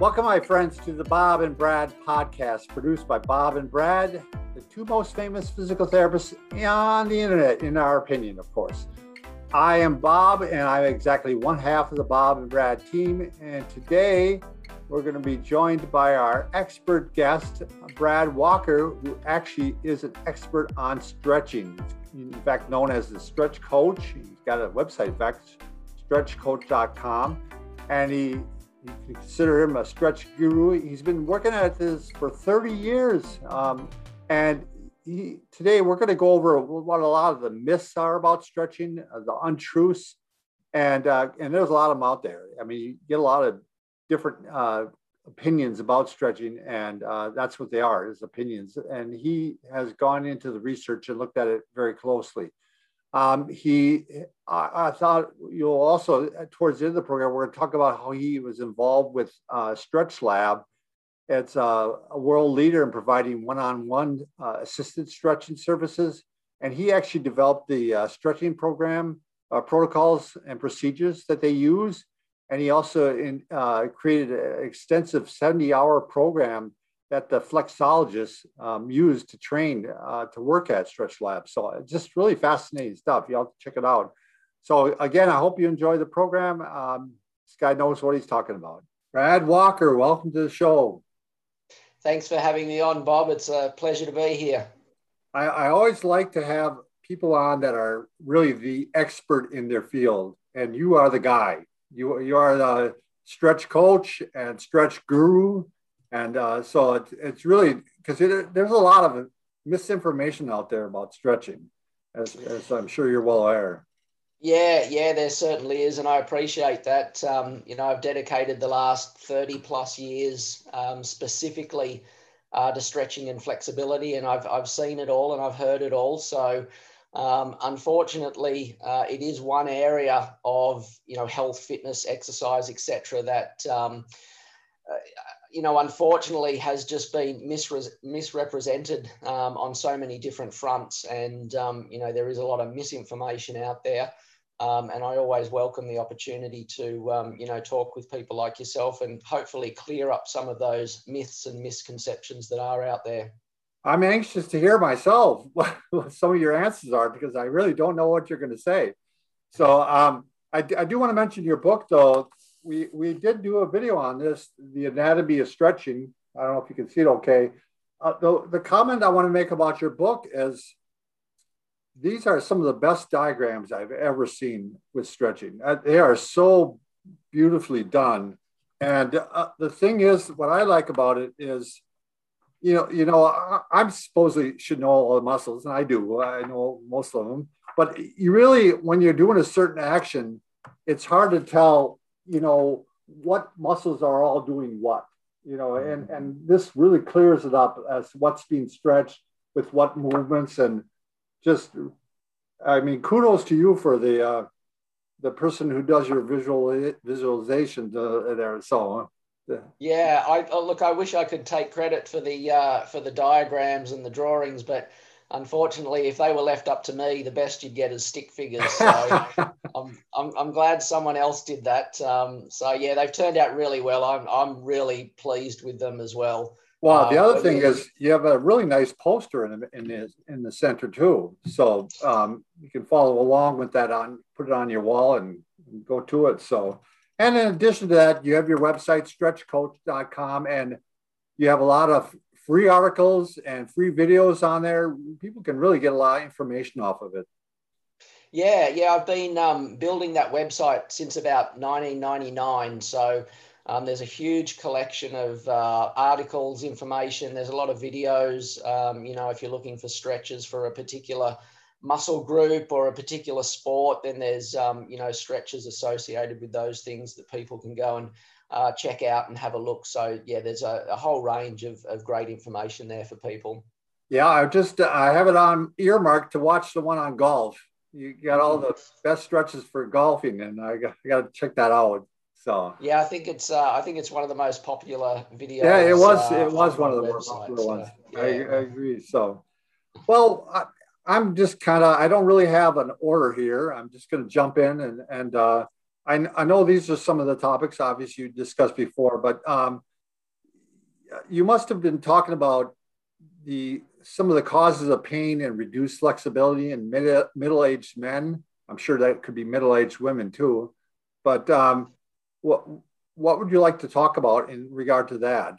Welcome, my friends, to the Bob and Brad podcast, produced by Bob and Brad, the two most famous physical therapists on the internet, in our opinion, of course. I am Bob, and I'm exactly one half of the Bob and Brad team. And today, we're going to be joined by our expert guest, Brad Walker, who actually is an expert on stretching. in fact, known as the Stretch Coach. He's got a website, in fact, stretchcoach.com. And he you can consider him a stretch guru. He's been working at this for 30 years. Um, and he, today we're going to go over what a lot of the myths are about stretching, uh, the untruths, and uh, and there's a lot of them out there. I mean, you get a lot of different uh, opinions about stretching, and uh, that's what they are, is opinions. And he has gone into the research and looked at it very closely. Um, he, I, I, thought you'll also, uh, towards the end of the program, we're going to talk about how he was involved with uh, Stretch Lab. It's a, a, world leader in providing one on one assisted stretching services. And he actually developed the uh, stretching program, uh, protocols, and procedures that they use. And he also in, uh, created an extensive 70 hour program that the flexologists um, use to train uh, to work at Stretch Lab. So just really fascinating stuff. You have to check it out. So again, I hope you enjoy the program. Um, this guy knows what he's talking about. Brad Walker, welcome to the show. Thanks for having me on, Bob. It's a pleasure to be here. I, I always like to have people on that are really the expert in their field, and you are the guy. You you are the stretch coach and stretch guru and uh, so it, it's really because there's a lot of misinformation out there about stretching, as, as I'm sure you're well aware. Yeah, yeah, there certainly is, and I appreciate that. Um, you know, I've dedicated the last 30 plus years um, specifically uh, to stretching and flexibility, and I've, I've seen it all and I've heard it all. So, um, unfortunately, uh, it is one area of you know health, fitness, exercise, etc. that uh, you know, unfortunately, has just been misre- misrepresented um, on so many different fronts. And, um, you know, there is a lot of misinformation out there. Um, and I always welcome the opportunity to, um, you know, talk with people like yourself and hopefully clear up some of those myths and misconceptions that are out there. I'm anxious to hear myself what, some of your answers are because I really don't know what you're going to say. So um, I, I do want to mention your book, though, we we did do a video on this, the anatomy of stretching. I don't know if you can see it okay. Uh, the, the comment I want to make about your book is these are some of the best diagrams I've ever seen with stretching. Uh, they are so beautifully done. And uh, the thing is, what I like about it is, you know, you know, I, I'm supposedly should know all the muscles, and I do. I know most of them. But you really, when you're doing a certain action, it's hard to tell you know, what muscles are all doing what, you know, and, mm-hmm. and this really clears it up as what's being stretched with what movements and just, I mean, kudos to you for the, uh, the person who does your visual visualization uh, there. So, uh, yeah, I oh, look. I wish I could take credit for the uh, for the diagrams and the drawings, but unfortunately, if they were left up to me, the best you'd get is stick figures. So I'm, I'm, I'm, glad someone else did that. Um, so yeah, they've turned out really well. I'm, I'm really pleased with them as well. Well, the um, other thing is you have a really nice poster in the, in the, in the center too. So um, you can follow along with that on, put it on your wall and, and go to it. So, and in addition to that, you have your website, stretchcoach.com, and you have a lot of free articles and free videos on there. People can really get a lot of information off of it. Yeah, yeah, I've been um, building that website since about 1999. So um, there's a huge collection of uh, articles, information. There's a lot of videos. Um, you know, if you're looking for stretches for a particular muscle group or a particular sport, then there's um, you know stretches associated with those things that people can go and uh, check out and have a look. So yeah, there's a, a whole range of, of great information there for people. Yeah, I just I have it on earmark to watch the one on golf. You got all the best stretches for golfing, and I got, I got to check that out. So yeah, I think it's uh, I think it's one of the most popular videos. Yeah, it was uh, it was one of the most popular ones. yeah. I, I, agree. So, well, I, am just kind of I don't really have an order here. I'm just going to jump in and and uh, I, I know these are some of the topics obviously you discussed before, but um, you must have been talking about the some of the causes of pain and reduced flexibility in mid, middle-aged men. I'm sure that could be middle-aged women too. But um, what what would you like to talk about in regard to that?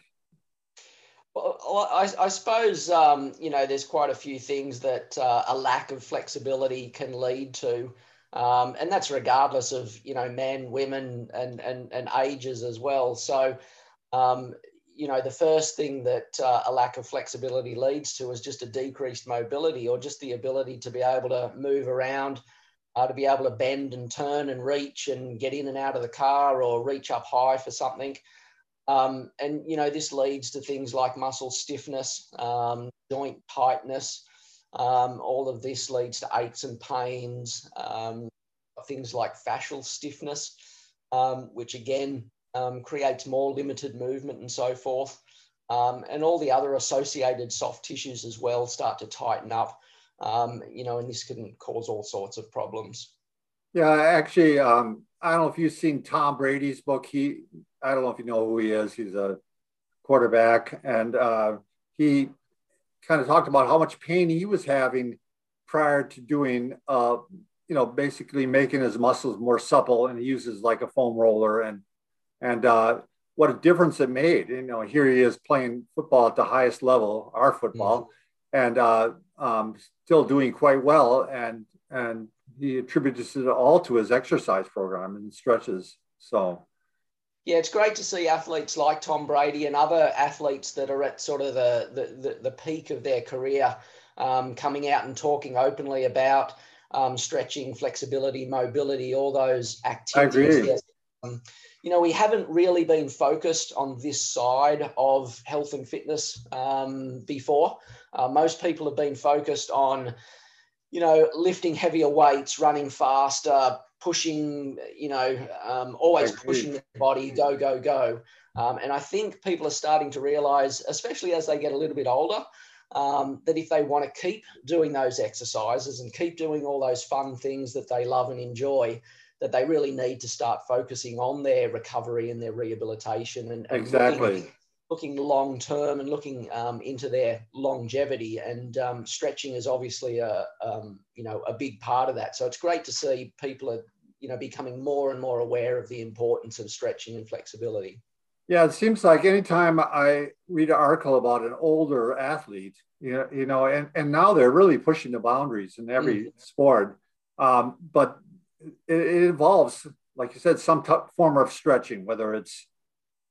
Well, I, I suppose um, you know there's quite a few things that uh, a lack of flexibility can lead to, um, and that's regardless of you know men, women, and and and ages as well. So, um, you know, the first thing that uh, a lack of flexibility leads to is just a decreased mobility, or just the ability to be able to move around, uh, to be able to bend and turn and reach and get in and out of the car, or reach up high for something. Um, and, you know, this leads to things like muscle stiffness, um, joint tightness. Um, all of this leads to aches and pains, um, things like fascial stiffness, um, which again um, creates more limited movement and so forth. and all the other associated soft tissues as well start to tighten up, you know, and this can cause all sorts of problems. Yeah, actually, um, I don't know if you've seen Tom Brady's book. He, I don't know if you know who he is. He's a quarterback, and uh, he kind of talked about how much pain he was having prior to doing, uh, you know, basically making his muscles more supple, and he uses like a foam roller, and and uh, what a difference it made. You know, here he is playing football at the highest level, our football, mm-hmm. and uh, um, still doing quite well, and and he attributes it all to his exercise program and stretches. So, yeah, it's great to see athletes like Tom Brady and other athletes that are at sort of the the, the, peak of their career um, coming out and talking openly about um, stretching, flexibility, mobility, all those activities. I agree. Um, you know, we haven't really been focused on this side of health and fitness um, before. Uh, most people have been focused on you know, lifting heavier weights, running faster, pushing, you know, um, always pushing the body, go, go, go. Um, and I think people are starting to realize, especially as they get a little bit older, um, that if they want to keep doing those exercises and keep doing all those fun things that they love and enjoy, that they really need to start focusing on their recovery and their rehabilitation and, and exactly. Looking, looking long term and looking um, into their longevity. And um, stretching is obviously a um, you know a big part of that. So it's great to see people are you know becoming more and more aware of the importance of stretching and flexibility. Yeah, it seems like anytime I read an article about an older athlete, you know, you know, and, and now they're really pushing the boundaries in every mm. sport. Um, but it, it, involves, like you said, some t- form of stretching, whether it's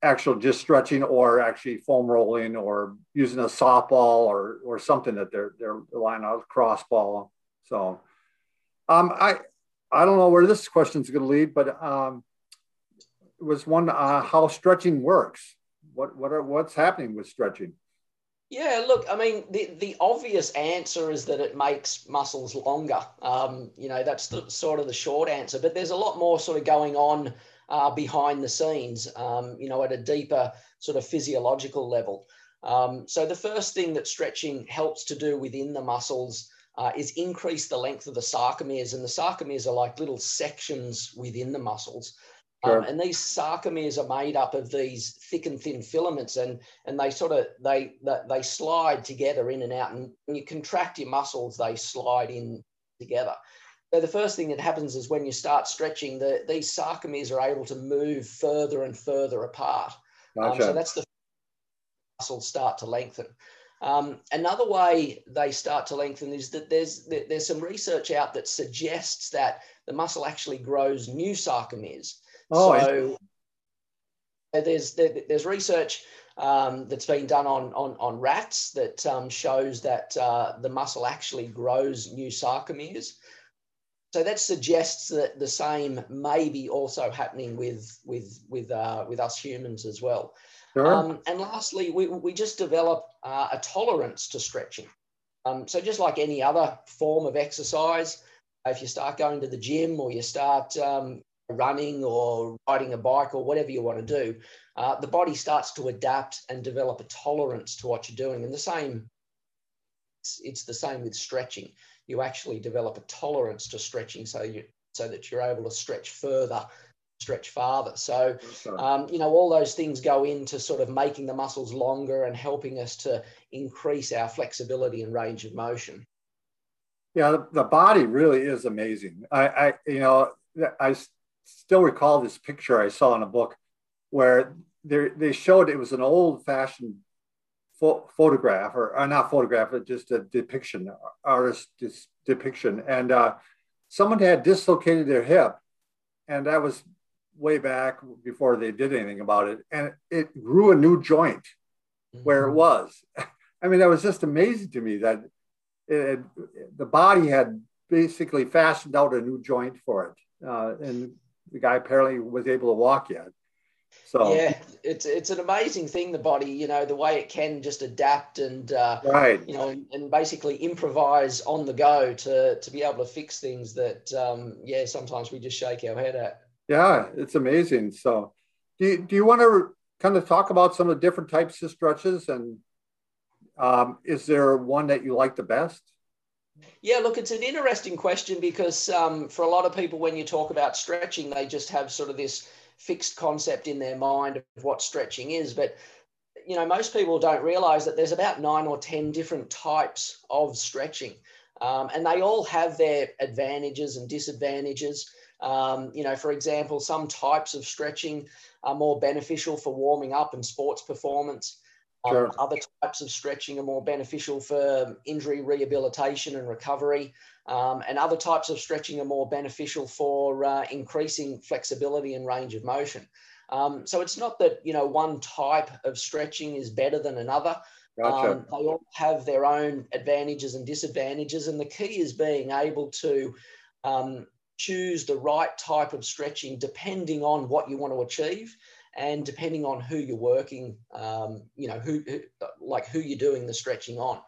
actual just stretching or actually foam rolling or using a softball or or something that they're they're relying on a crossball. So um, I I don't know where this question is going to lead, but um, it was one uh, how stretching works. What what are what's happening with stretching? Yeah, look, I mean, the, the obvious answer is that it makes muscles longer. Um, you know, that's the, sort of the short answer, but there's a lot more sort of going on uh, behind the scenes, um, you know, at a deeper sort of physiological level. Um, so the first thing that stretching helps to do within the muscles uh, is increase the length of the sarcomeres, and the sarcomeres are like little sections within the muscles. Um, sure. Um, and these sarcomeres are made up of these thick and thin filaments, and and they sort of they they slide together in and out. And when you contract your muscles, they slide in together. So the first thing that happens is when you start stretching, the, these sarcomeres are able to move further and further apart. Gotcha. Um, so that's the muscles start to lengthen. Um, another way they start to lengthen is that there's there's some research out that suggests that the muscle actually grows new sarcomeres. Oh, so there's there's research um, that's been done on on, on rats that um, shows that uh, the muscle actually grows new sarcomeres. So that suggests that the same may be also happening with with with uh, with us humans as well. Sure. Um, and lastly, we, we just develop uh, a tolerance to stretching. Um, so just like any other form of exercise, if you start going to the gym or you start um, running or riding a bike or whatever you want to do, uh, the body starts to adapt and develop a tolerance to what you're doing. And the same, it's, it's the same with stretching you actually develop a tolerance to stretching so you so that you're able to stretch further stretch farther. So, um, you know, all those things go into sort of making the muscles longer and helping us to increase our flexibility and range of motion. Yeah, the body really is amazing. I, I you know, I still recall this picture I saw in a book where they, they showed it was an old fashioned pho- photograph or, or, not photograph, but just a depiction, artist depiction. And uh, someone had dislocated their hip and that was way back before they did anything about it. And it grew a new joint mm-hmm. where it was. I mean, that was just amazing to me that it, the body had basically fashioned out a new joint for it. Uh, and the guy apparently was able to walk yet. So yeah, it's it's an amazing thing. The body, you know, the way it can just adapt and uh, right, you know, and, and, basically improvise on the go to to be able to fix things that um, yeah, sometimes we just shake our head at. Yeah, it's amazing. So, do you, do you want to kind of talk about some of the different types of stretches and um, is there one that you like the best? Yeah, look, it's an interesting question because um, for a lot of people, when you talk about stretching, they just have sort of this fixed concept in their mind of what stretching is. But you know, most people don't realize that there's about nine or ten different types of stretching, um, and they all have their advantages and disadvantages. Um, you know, for example, some types of stretching are more beneficial for warming up and sports performance. Um, sure. Um, other types of stretching are more beneficial for injury rehabilitation and recovery. Um, and other types of stretching are more beneficial for uh, increasing flexibility and range of motion. Um, so it's not that you know one type of stretching is better than another. Gotcha. Um, they all have their own advantages and disadvantages, and the key is being able to um, choose the right type of stretching depending on what you want to achieve and depending on who you're working, um, you know, who, who, like who you're doing the stretching on.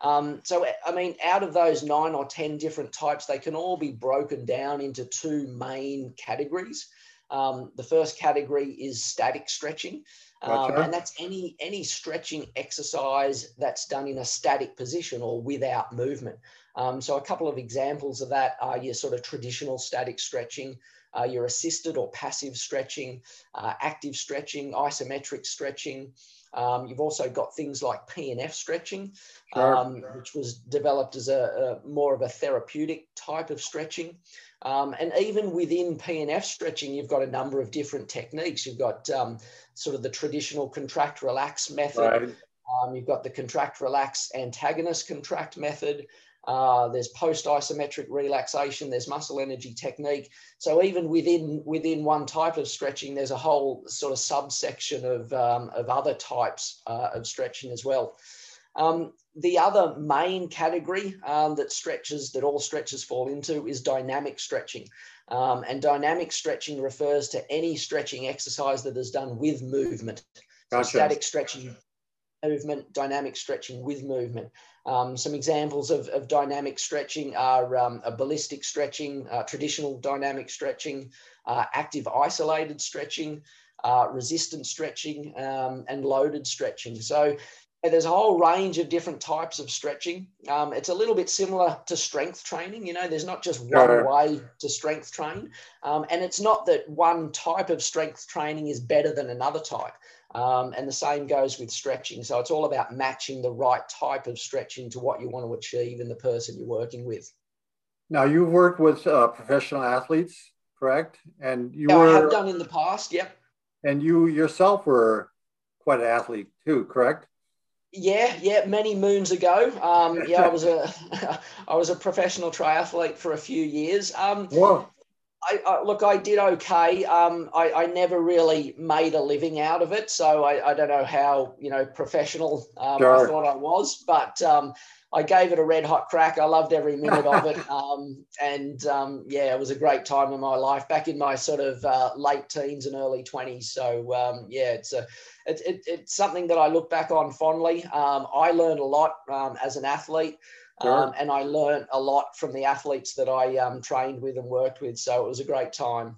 Um, so, I mean, out of those nine or 10 different types, they can all be broken down into two main categories. Um, the first category is static stretching. Um, and that's any any stretching exercise that's done in a static position or without movement. Um, so a couple of examples of that are your sort of traditional static stretching, uh, your assisted or passive stretching, uh, active stretching, isometric stretching. Um, you've also got things like PNF stretching, sure. um, which was developed as a, a, more of a therapeutic type of stretching. Um, and even within PNF stretching, you've got a number of different techniques. You've got um, sort of the traditional contract relax method. Right. Um, you've got the contract relax antagonist contract method. Uh, there's post isometric relaxation. There's muscle energy technique. So even within within one type of stretching, there's a whole sort of subsection of um, of other types uh, of stretching as well. Um, the other main category um, that stretches that all stretches fall into is dynamic stretching. Um, and dynamic stretching refers to any stretching exercise that is done with movement. So static stretching, movement, dynamic stretching with movement. Um, some examples of, of, dynamic stretching are um, ballistic stretching, uh, traditional dynamic stretching, uh, active isolated stretching, uh, resistant stretching, um, and loaded stretching. So there's a whole range of different types of stretching. Um, it's a little bit similar to strength training. You know, there's not just one way to strength train. Um, and it's not that one type of strength training is better than another type. Um, and the same goes with stretching. So it's all about matching the right type of stretching to what you want to achieve in the person you're working with. Now, you've worked with uh, professional athletes, correct? And you yeah, were, I have done in the past, yep. And you yourself were quite an athlete too, correct? Yeah, yeah, many moons ago. Um, yeah, I was a I was a professional triathlete for a few years. Um, Whoa. I, I, look, I did okay. Um, I, I, never really made a living out of it, so I, I don't know how you know professional um, sure. I thought I was, but um, I gave it a red hot crack. I loved every minute of it, um, and um, yeah, it was a great time in my life. Back in my sort of uh, late teens and early twenties, so um, yeah, it's a it, it, it's something that I look back on fondly. I learned a lot as an athlete. Sure. Um, and I learned a lot from the athletes that I um, trained with and worked with. So it was a great time.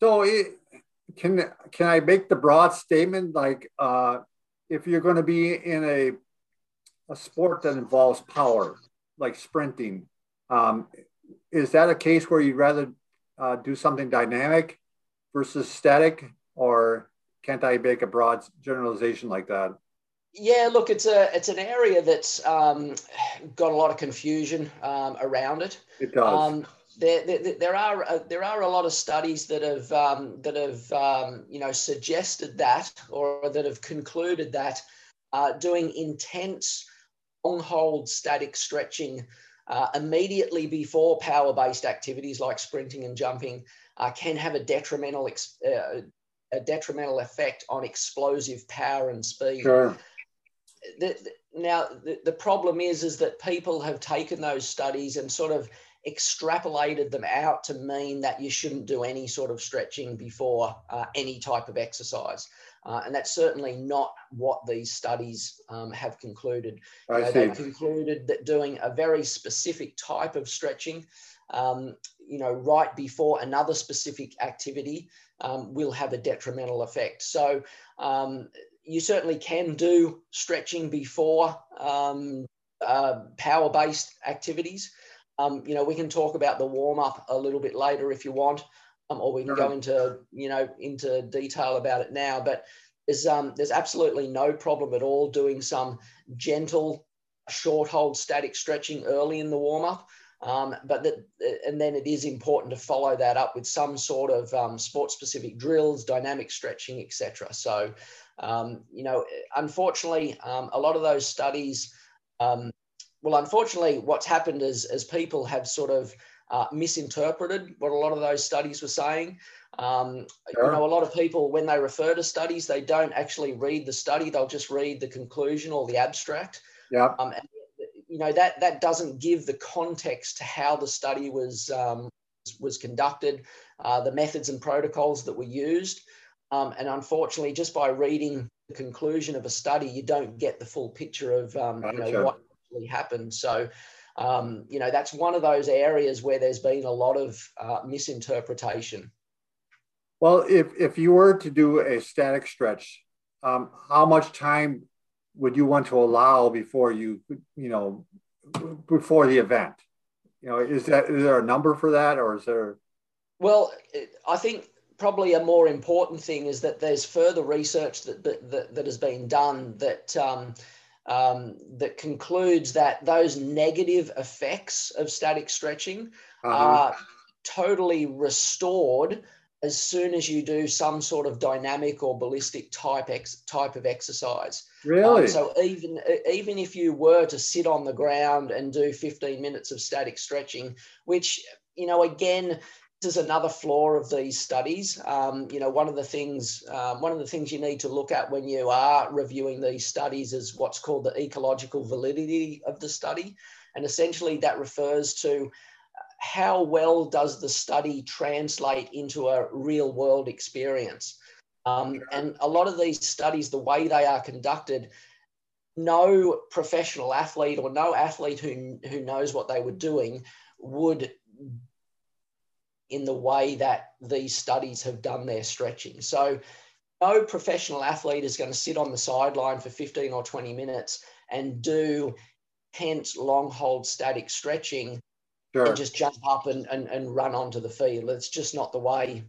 So it, can can I make the broad statement like uh, if you're going to be in a a sport that involves power, like sprinting, um, is that a case where you'd rather uh, do something dynamic versus static, or can't I make a broad generalization like that? Yeah, look, it's a it's an area that's um, got a lot of confusion um, around it. It does. Um, there, there, there, are uh, there are a lot of studies that have um, that have um, you know suggested that or that have concluded that uh, doing intense long hold static stretching uh, immediately before power based activities like sprinting and jumping uh, can have a detrimental ex- uh, a detrimental effect on explosive power and speed. Sure. The, the, now the, the problem is is that people have taken those studies and sort of extrapolated them out to mean that you shouldn't do any sort of stretching before uh, any type of exercise. Uh, and that's certainly not what these studies um, have concluded. You know, they've concluded that doing a very specific type of stretching, um, you know, right before another specific activity um, will have a detrimental effect. So um, you certainly can do stretching before um, uh, power-based activities. Um, you know, we can talk about the warm up a little bit later if you want, um, or we can go into you know into detail about it now. But there's um, there's absolutely no problem at all doing some gentle short hold static stretching early in the warm up. Um, but that, and then it is important to follow that up with some sort of um, sport specific drills, dynamic stretching, etc. So, um, you know, unfortunately, um, a lot of those studies um, well, unfortunately, what's happened is as people have sort of uh, misinterpreted what a lot of those studies were saying. Um, sure. You know, a lot of people, when they refer to studies, they don't actually read the study; they'll just read the conclusion or the abstract. Yeah. Um, and, you know that that doesn't give the context to how the study was um, was conducted, uh, the methods and protocols that were used, um, and unfortunately, just by reading the conclusion of a study, you don't get the full picture of um, you know what actually happened. So, um, you know, that's one of those areas where there's been a lot of uh, misinterpretation. Well, if, if you were to do a static stretch, um, how much time would you want to allow before you, you know, before the event? You know, is that is there a number for that, or is there? Well, I think probably a more important thing is that there's further research that that, that has been done that um, um, that concludes that those negative effects of static stretching uh-huh. are totally restored as soon as you do some sort of dynamic or ballistic type ex- type of exercise. Really? Um, so even even if you were to sit on the ground and do 15 minutes of static stretching, which you know again is another flaw of these studies. Um, you know, one of the things um, one of the things you need to look at when you are reviewing these studies is what's called the ecological validity of the study, and essentially that refers to how well does the study translate into a real world experience. Um, and a lot of these studies, the way they are conducted, no professional athlete or no athlete who, who knows what they were doing would in the way that these studies have done their stretching. So, no professional athlete is going to sit on the sideline for 15 or 20 minutes and do tense long hold static stretching sure. and just jump up and, and, and run onto the field. It's just not the way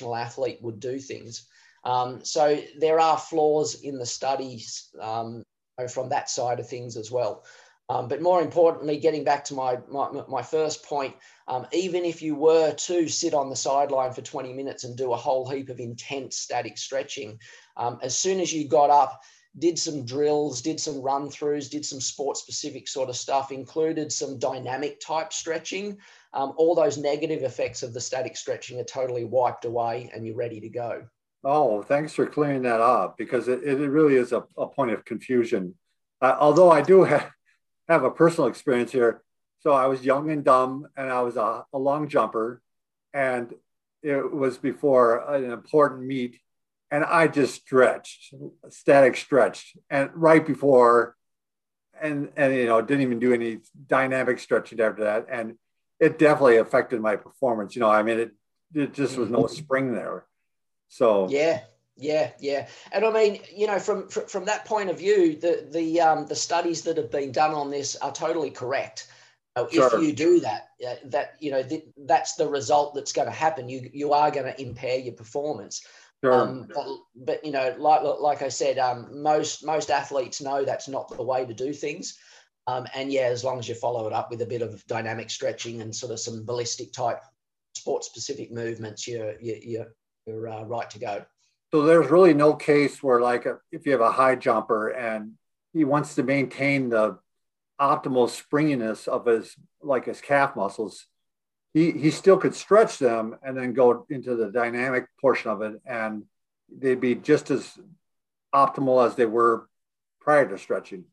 an athlete would do things. Um, so there are flaws in the studies um, from that side of things as well. Um, but more importantly, getting back to my, my, my first point, um, even if you were to sit on the sideline for 20 minutes and do a whole heap of intense static stretching, um, as soon as you got up, did some drills, did some run throughs, did some sport specific sort of stuff, included some dynamic type stretching, um, all those negative effects of the static stretching are totally wiped away and you're ready to go. Oh, thanks for clearing that up because it, it really is a, a point of confusion. Uh, although I do have, have a personal experience here. So I was young and dumb, and I was a, a long jumper, and it was before an important meet, and I just stretched, static stretched, and right before, and and you know didn't even do any dynamic stretching after that, and it definitely affected my performance. You know, I mean, it it just was no mm-hmm. spring there. So yeah, yeah, yeah, and I mean, you know, from from, from that point of view, the the um, the studies that have been done on this are totally correct. sure. if you do that, that you know th- that's the result that's going to happen. You you are going to impair your performance. Sure. Um, but, but, you know, like like I said, um, most most athletes know that's not the way to do things. Um, and yeah, as long as you follow it up with a bit of dynamic stretching and sort of some ballistic type sport specific movements, you're you're you're uh, right to go. So there's really no case where like if you have a high jumper and he wants to maintain the optimal springiness of his like his calf muscles, he he still could stretch them and then go into the dynamic portion of it, and they'd be just as optimal as they were prior to stretching.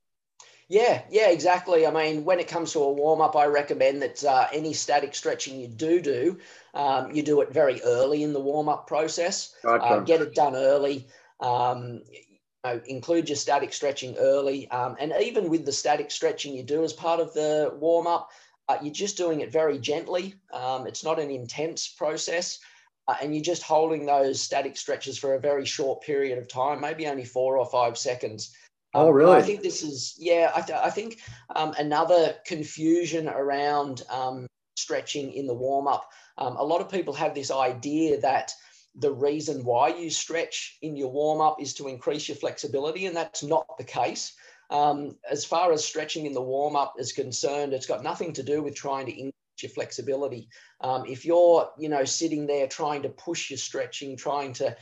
Yeah, yeah, exactly. I mean, when it comes to a warm up, I recommend that uh, any static stretching you do do, um, you do it very early in the warm up process. Gotcha. Uh, get it done early. Um, know, include your static stretching early. Um, and even with the static stretching you do as part of the warm up, uh, you're just doing it very gently. Um, it's not an intense process. Uh, and you're just holding those static stretches for a very short period of time, maybe only four or five seconds. Um, oh, really? I think this is, yeah, I, th- I think um, another confusion around um, stretching in the warm up. Um, a lot of people have this idea that the reason why you stretch in your warm up is to increase your flexibility, and that's not the case. Um, as far as stretching in the warm up is concerned, it's got nothing to do with trying to increase your flexibility. Um, if you're, you know, sitting there trying to push your stretching, trying to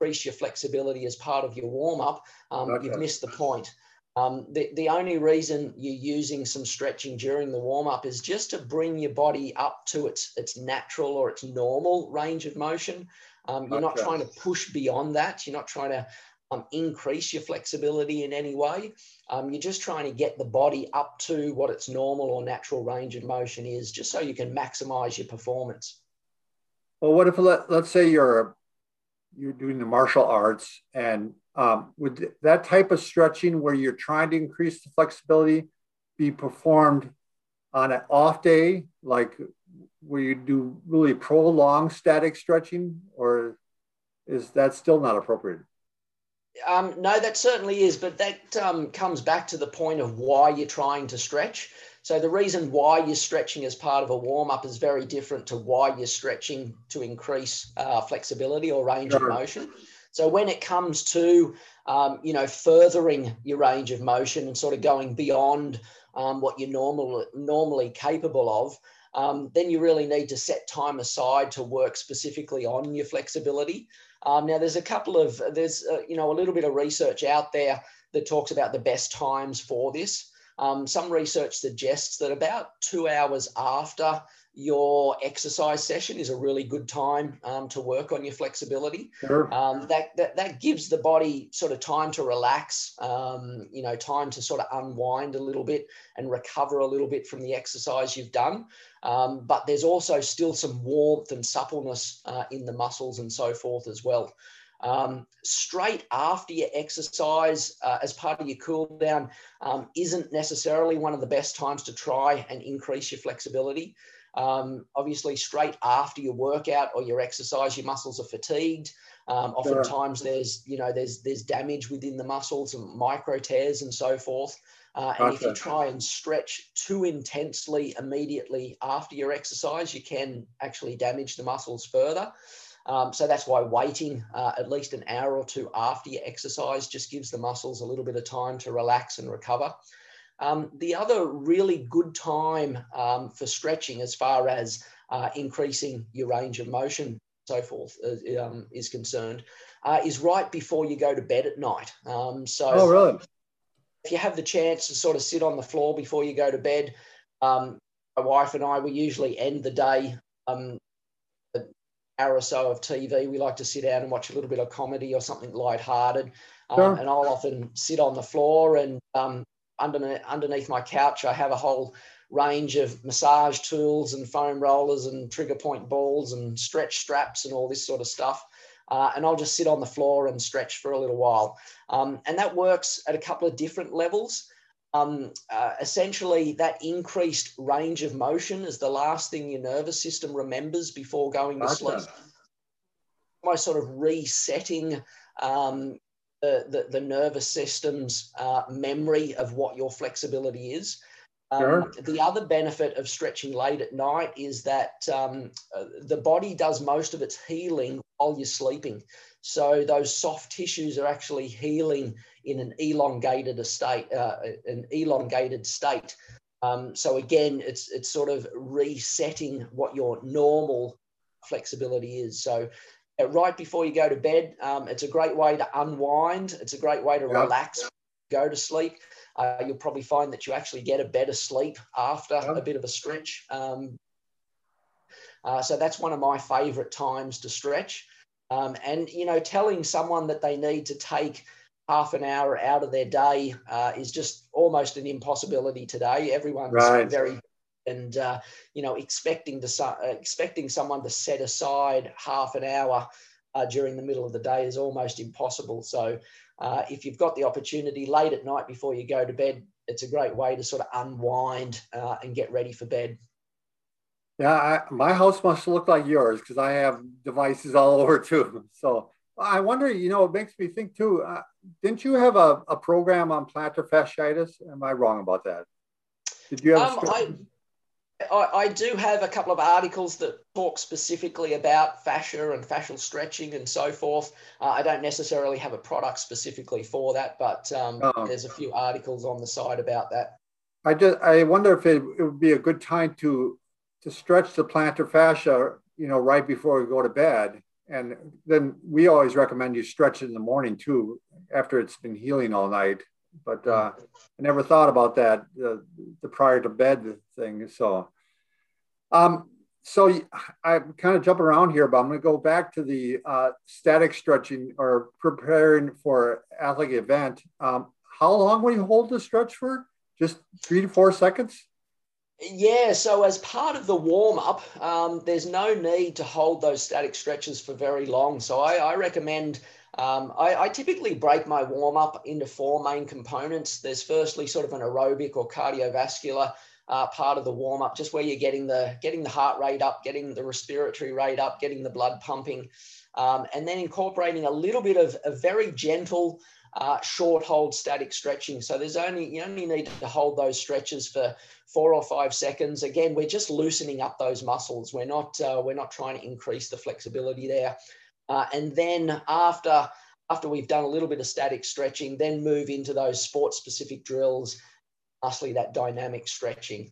increase your flexibility as part of your warm up, um, okay. you've missed the point. Um, the, the only reason you're using some stretching during the warm up is just to bring your body up to its, its natural or its normal range of motion. Um, you're okay. not trying to push beyond that. You're not trying to um, increase your flexibility in any way. Um, you're just trying to get the body up to what its normal or natural range of motion is, just so you can maximize your performance. Well, what if let, let's say you're you're doing the martial arts, and um, would that type of stretching where you're trying to increase the flexibility be performed on an off day, like where you do really prolonged static stretching, or is that still not appropriate? Um, no, that certainly is, but that um, comes back to the point of why you're trying to stretch. So the reason why you're stretching as part of a warm up is very different to why you're stretching to increase uh, flexibility or range sure. of motion. So when it comes to um, you know furthering your range of motion and sort of going beyond um, what you're normal, normally capable of, um, then you really need to set time aside to work specifically on your flexibility. Um, now, there's a couple of, there's, uh, you know, a little bit of research out there that talks about the best times for this. Um, some research suggests that about two hours after your exercise session is a really good time um, to work on your flexibility. Sure. Um, that, that, that gives the body sort of time to relax, um, you know, time to sort of unwind a little bit and recover a little bit from the exercise you've done. Um, but there's also still some warmth and suppleness uh, in the muscles and so forth as well. Um, straight after your exercise uh, as part of your cool down um, isn't necessarily one of the best times to try and increase your flexibility. Um, obviously, straight after your workout or your exercise, your muscles are fatigued. Um, oftentimes, sure. there's you know there's there's damage within the muscles and micro tears and so forth. Uh, and if you try and stretch too intensely immediately after your exercise, you can actually damage the muscles further. Um, so that's why waiting uh, at least an hour or two after your exercise just gives the muscles a little bit of time to relax and recover. Um, the other really good time um, for stretching, as far as uh, increasing your range of motion, so forth, uh, um, is concerned, uh, is right before you go to bed at night. Um, so, oh, really? If you have the chance to sort of sit on the floor before you go to bed, um, my wife and I, we usually end the day um, hour or so of TV. We like to sit down and watch a little bit of comedy or something light-hearted. Sure. and I'll often sit on the floor and underneath, underneath my couch, I have a whole range of massage tools and foam rollers and trigger point balls and stretch straps and all this sort of stuff. Uh, and I'll just sit on the floor and stretch for a little while. Um, and that works at a couple of different levels. Um, uh, essentially, that increased range of motion is the last thing your nervous system remembers before going to sleep. My sort of resetting um, the, the, the nervous system's uh, memory of what your flexibility is. Um, sure. The other benefit of stretching late at night is that um, uh, the body does most of its healing while you're sleeping. So those soft tissues are actually healing in an elongated state, uh, an elongated state. Um, so again, it's it's sort of resetting what your normal flexibility is. So uh, right before you go to bed, um, it's a great way to unwind. It's a great way to relax, go to sleep. Uh, you'll probably find that you actually get a better sleep after a bit of a stretch. Um, uh, so that's one of my favorite times to stretch. Um, and, you know, telling someone that they need to take half an hour out of their day uh, is just almost an impossibility today. Everyone's right. very and uh, you know expecting to uh, expecting someone to set aside half an hour uh, during the middle of the day is almost impossible. So uh, if you've got the opportunity late at night before you go to bed, it's a great way to sort of unwind uh, and get ready for bed. Yeah, I, my house must look like yours because I have devices all over too. So I wonder, you know, it makes me think too. Didn't you have a, a program on plantar fasciitis? Am I wrong about that? Did you have? Um, I, I, I, do have a couple of articles that talk specifically about fascia and fascial stretching and so forth. Uh, I don't necessarily have a product specifically for that, but um, oh. there's a few articles on the side about that. I just I wonder if it, it would be a good time to to stretch the plantar fascia, you know, right before we go to bed. And then we always recommend you stretch it in the morning too, after it's been healing all night. But uh, I never thought about that, the, the prior to bed thing. So, um, so I'm kind of jumping around here, but I'm going to go back to the uh, static stretching or preparing for athletic event. Um, how long will you hold the stretch for? Just three to four seconds? Yeah, so as part of the warm up, um, there's no need to hold those static stretches for very long. So I, I recommend, um, I, I, typically break my warm up into four main components. There's firstly sort of an aerobic or cardiovascular uh, part of the warm up, just where you're getting the getting the heart rate up, getting the respiratory rate up, getting the blood pumping, um, and then incorporating a little bit of a very gentle uh, short hold static stretching. So there's only you only need to hold those stretches for four or five seconds. Again, we're just loosening up those muscles. We're not uh, we're not trying to increase the flexibility there. Uh, and then after after we've done a little bit of static stretching, then move into those sport specific drills, mostly that dynamic stretching.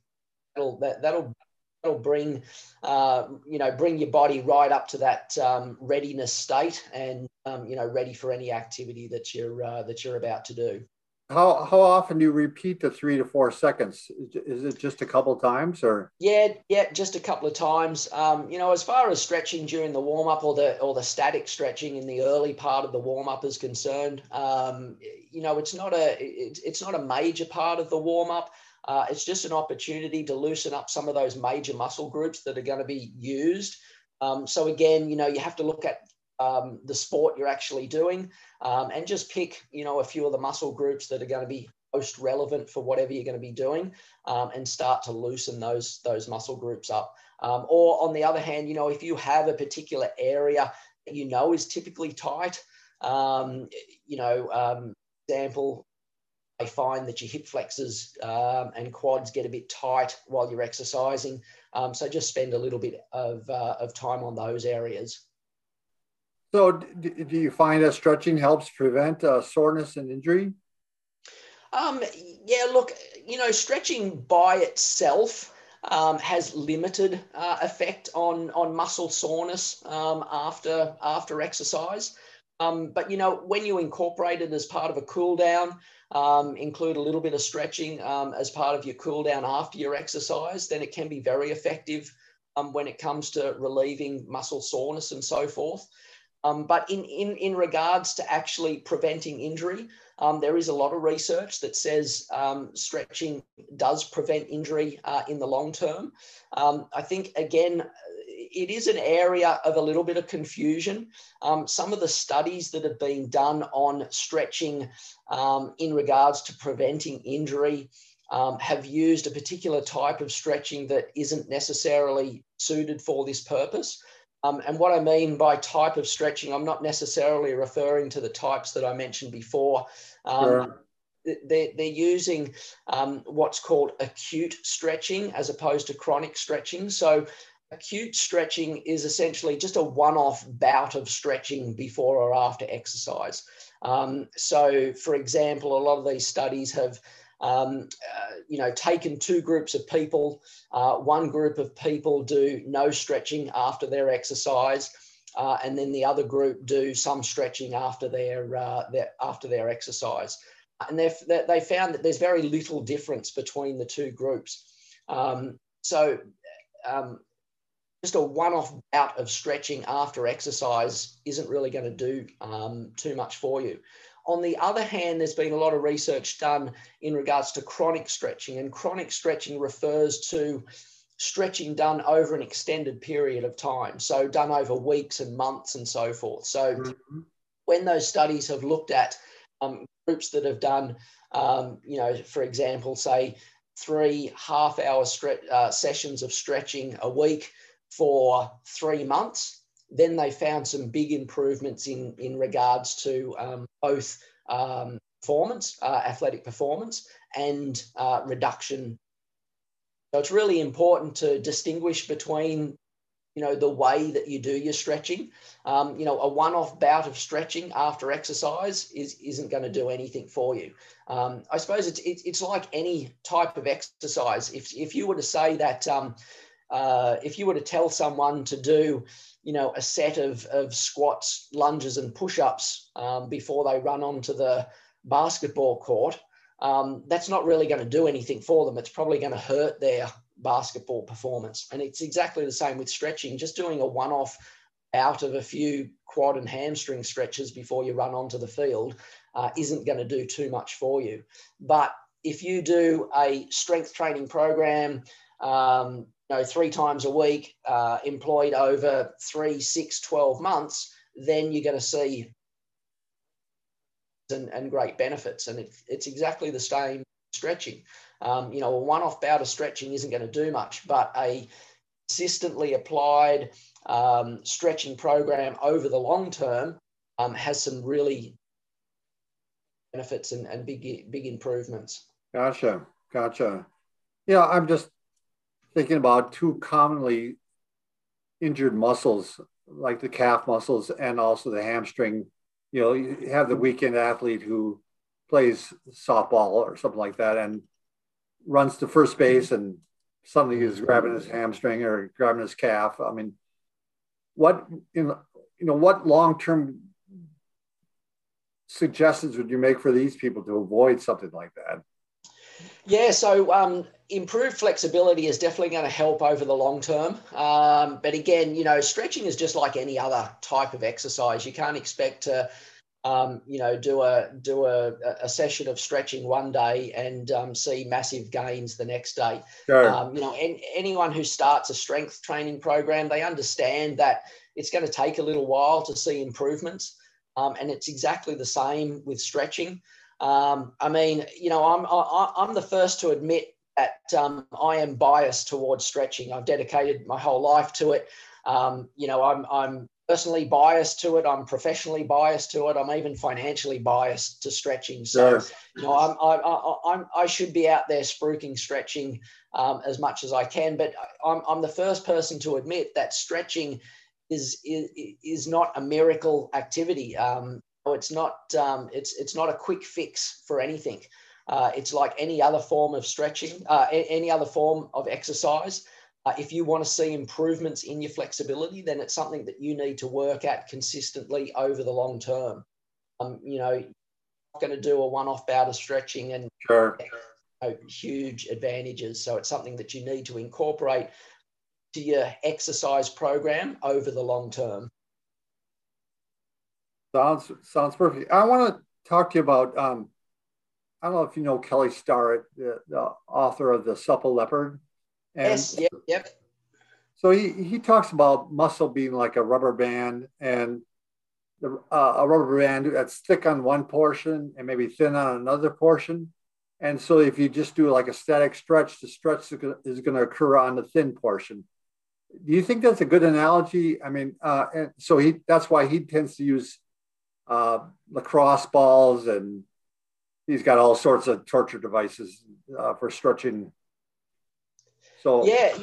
That'll that, that'll that'll bring uh, you know bring your body right up to that um, readiness state and um, you know ready for any activity that you're uh, that you're about to do how how often do you repeat the three to four seconds? Is it just a couple times or? Yeah yeah just a couple of times. Um, you know as far as stretching during the warm up or the or the static stretching in the early part of the warm up is concerned um, you know it's not a it, it's not a major part of the warm up uh, it's just an opportunity to loosen up some of those major muscle groups that are going to be used. Um, so again, you know, you have to look at um, the sport you're actually doing um, and just pick, you know, a few of the muscle groups that are going to be most relevant for whatever you're going to be doing um, and start to loosen those, those muscle groups up. Um, or on the other hand, you know, if you have a particular area that you know is typically tight, um, you know, example, I find that your hip flexors um, and quads get a bit tight while you're exercising. Um, so just spend a little bit of, uh, of time on those areas. So do you find that stretching helps prevent uh, soreness and injury? Um, yeah, look, you know, stretching by itself um, has limited uh, effect on, on muscle soreness um, after, after exercise. Um, but you know, when you incorporate it as part of a cool down, um, include a little bit of stretching um, as part of your cool down after your exercise, then it can be very effective um, when it comes to relieving muscle soreness and so forth. Um, but in, in, in regards to actually preventing injury, um, there is a lot of research that says stretching does prevent injury uh, in the long term. I think, again, it is an area of a little bit of confusion. Um, some of the studies that have been done on stretching um, in regards to preventing injury um, have used a particular type of stretching that isn't necessarily suited for this purpose. Um, and what I mean by type of stretching, I'm not necessarily referring to the types that I mentioned before. Um, sure. they're, they're using um, what's called acute stretching as opposed to chronic stretching. So acute stretching is essentially just a one-off bout of stretching before or after exercise. Um, so, for example, a lot of these studies have um, uh, you know, taken two groups of people. Uh, one group of people do no stretching after their exercise, uh, and then the other group do some stretching after their, uh, their after their exercise. And they found that there's very little difference between the two groups. Um, so, um, just a one-off bout of stretching after exercise isn't really going to do um, too much for you. On the other hand, there's been a lot of research done in regards to chronic stretching, and chronic stretching refers to stretching done over an extended period of time, so done over weeks and months and so forth. So, mm-hmm. when those studies have looked at um, groups that have done, um, you know, for example, say three half hour stre- uh, sessions of stretching a week for three months, then they found some big improvements in, in regards to um, both um, performance, uh, athletic performance, and uh, reduction. So it's really important to distinguish between, you know, the way that you do your stretching. Um, you know, a one-off bout of stretching after exercise is isn't going to do anything for you. Um, I suppose it's, it's like any type of exercise. If if you were to say that. Uh, if you were to tell someone to do you know, a set of, of squats, lunges, and push ups um, before they run onto the basketball court, um, that's not really going to do anything for them. It's probably going to hurt their basketball performance. And it's exactly the same with stretching, just doing a one off out of a few quad and hamstring stretches before you run onto the field uh, isn't going to do too much for you. But if you do a strength training program, um, you know, three times a week, uh, employed over three, six, 12 months, then you're going to see and, and great benefits. And it, it's exactly the same stretching. Um, you know, a one-off bout of stretching isn't going to do much, but a consistently applied um, stretching program over the long term um, has some really benefits and, and big big improvements. Gotcha, gotcha. Yeah, I'm just thinking about two commonly injured muscles, like the calf muscles and also the hamstring. You know, you have the weekend athlete who plays softball or something like that and runs to first base and suddenly he's grabbing his hamstring or grabbing his calf. I mean, what know, you know, what long-term suggestions would you make for these people to avoid something like that? Yeah, so um, improved flexibility is definitely going to help over the long term. Um, but again, you know, stretching is just like any other type of exercise. You can't expect to, um, you know, do a do a, a session of stretching one day and um, see massive gains the next day. Sure. Um, you know, and anyone who starts a strength training program, they understand that it's going to take a little while to see improvements. Um, and it's exactly the same with stretching. Um, I mean, you know, I'm I, I'm the first to admit that um, I am biased towards stretching. I've dedicated my whole life to it. Um, you know, I'm I'm personally biased to it. I'm professionally biased to it. I'm even financially biased to stretching. So, you know, I'm, I, I, I'm, I should be out there spruiking stretching um, as much as I can. But I'm, I'm the first person to admit that stretching is, is, is not a miracle activity. Um, it's not um, it's it's not a quick fix for anything. Uh, it's like any other form of stretching, uh, any other form of exercise. Uh, if you want to see improvements in your flexibility, then it's something that you need to work at consistently over the long term. Um, you know, you're not going to do a one-off bout of stretching and sure. you know, huge advantages. So it's something that you need to incorporate to your exercise program over the long term. Sounds sounds perfect. I want to talk to you about. Um, I don't know if you know Kelly Starrett, the, the author of the Supple Leopard. And yes. Yep. Yep. So he he talks about muscle being like a rubber band, and the, uh, a rubber band that's thick on one portion and maybe thin on another portion. And so if you just do like a static stretch, the stretch is going to occur on the thin portion. Do you think that's a good analogy? I mean, uh, and so he that's why he tends to use uh, lacrosse balls and he's got all sorts of torture devices uh, for stretching. So yeah,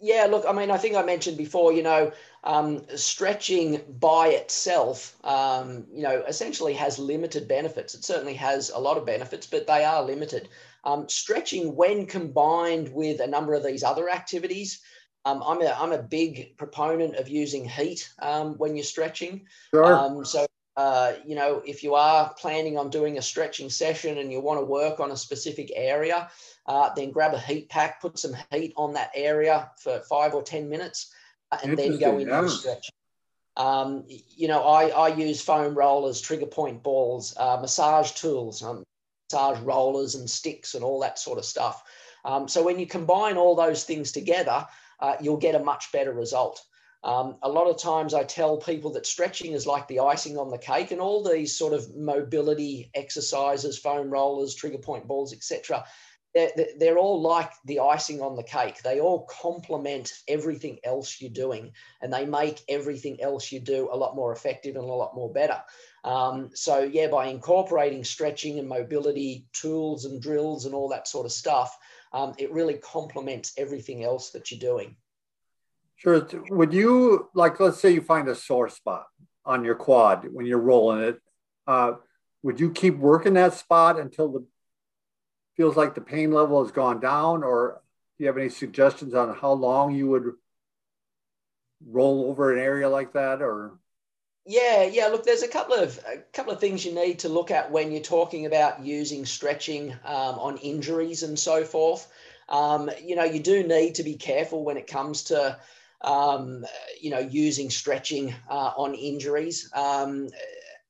yeah. Look, I mean, I think I mentioned before. You know, um, stretching by itself, um, you know, essentially has limited benefits. It certainly has a lot of benefits, but they are limited. Um, stretching, when combined with a number of these other activities, um, I'm, a, I'm a big proponent of using heat um, when you're stretching. Sure. Um, so, uh, you know, if you are planning on doing a stretching session and you want to work on a specific area, uh, then grab a heat pack, put some heat on that area for five or 10 minutes, uh, and then go into yeah. stretch. Um, you know, I, I use foam rollers, trigger point balls, uh, massage tools, um, massage rollers and sticks and all that sort of stuff. Um, so when you combine all those things together, uh, you'll get a much better result. Um, a lot of times I tell people that stretching is like the icing on the cake, and all these sort of mobility exercises, foam rollers, trigger point balls, etc. They're, they're all like the icing on the cake. They all complement everything else you're doing, and they make everything else you do a lot more effective and a lot more better. Um, so, yeah, by incorporating stretching and mobility tools and drills and all that sort of stuff, um, it really complements everything else that you're doing. Sure. Would you like, let's say you find a sore spot on your quad when you're rolling it, uh, would you keep working that spot until the feels like the pain level has gone down, or do you have any suggestions on how long you would roll over an area like that, or? Yeah, yeah. Look, there's a couple of a couple of things you need to look at when you're talking about using stretching um, on injuries and so forth. Um, you know, you do need to be careful when it comes to um, you know using stretching uh, on injuries. Um,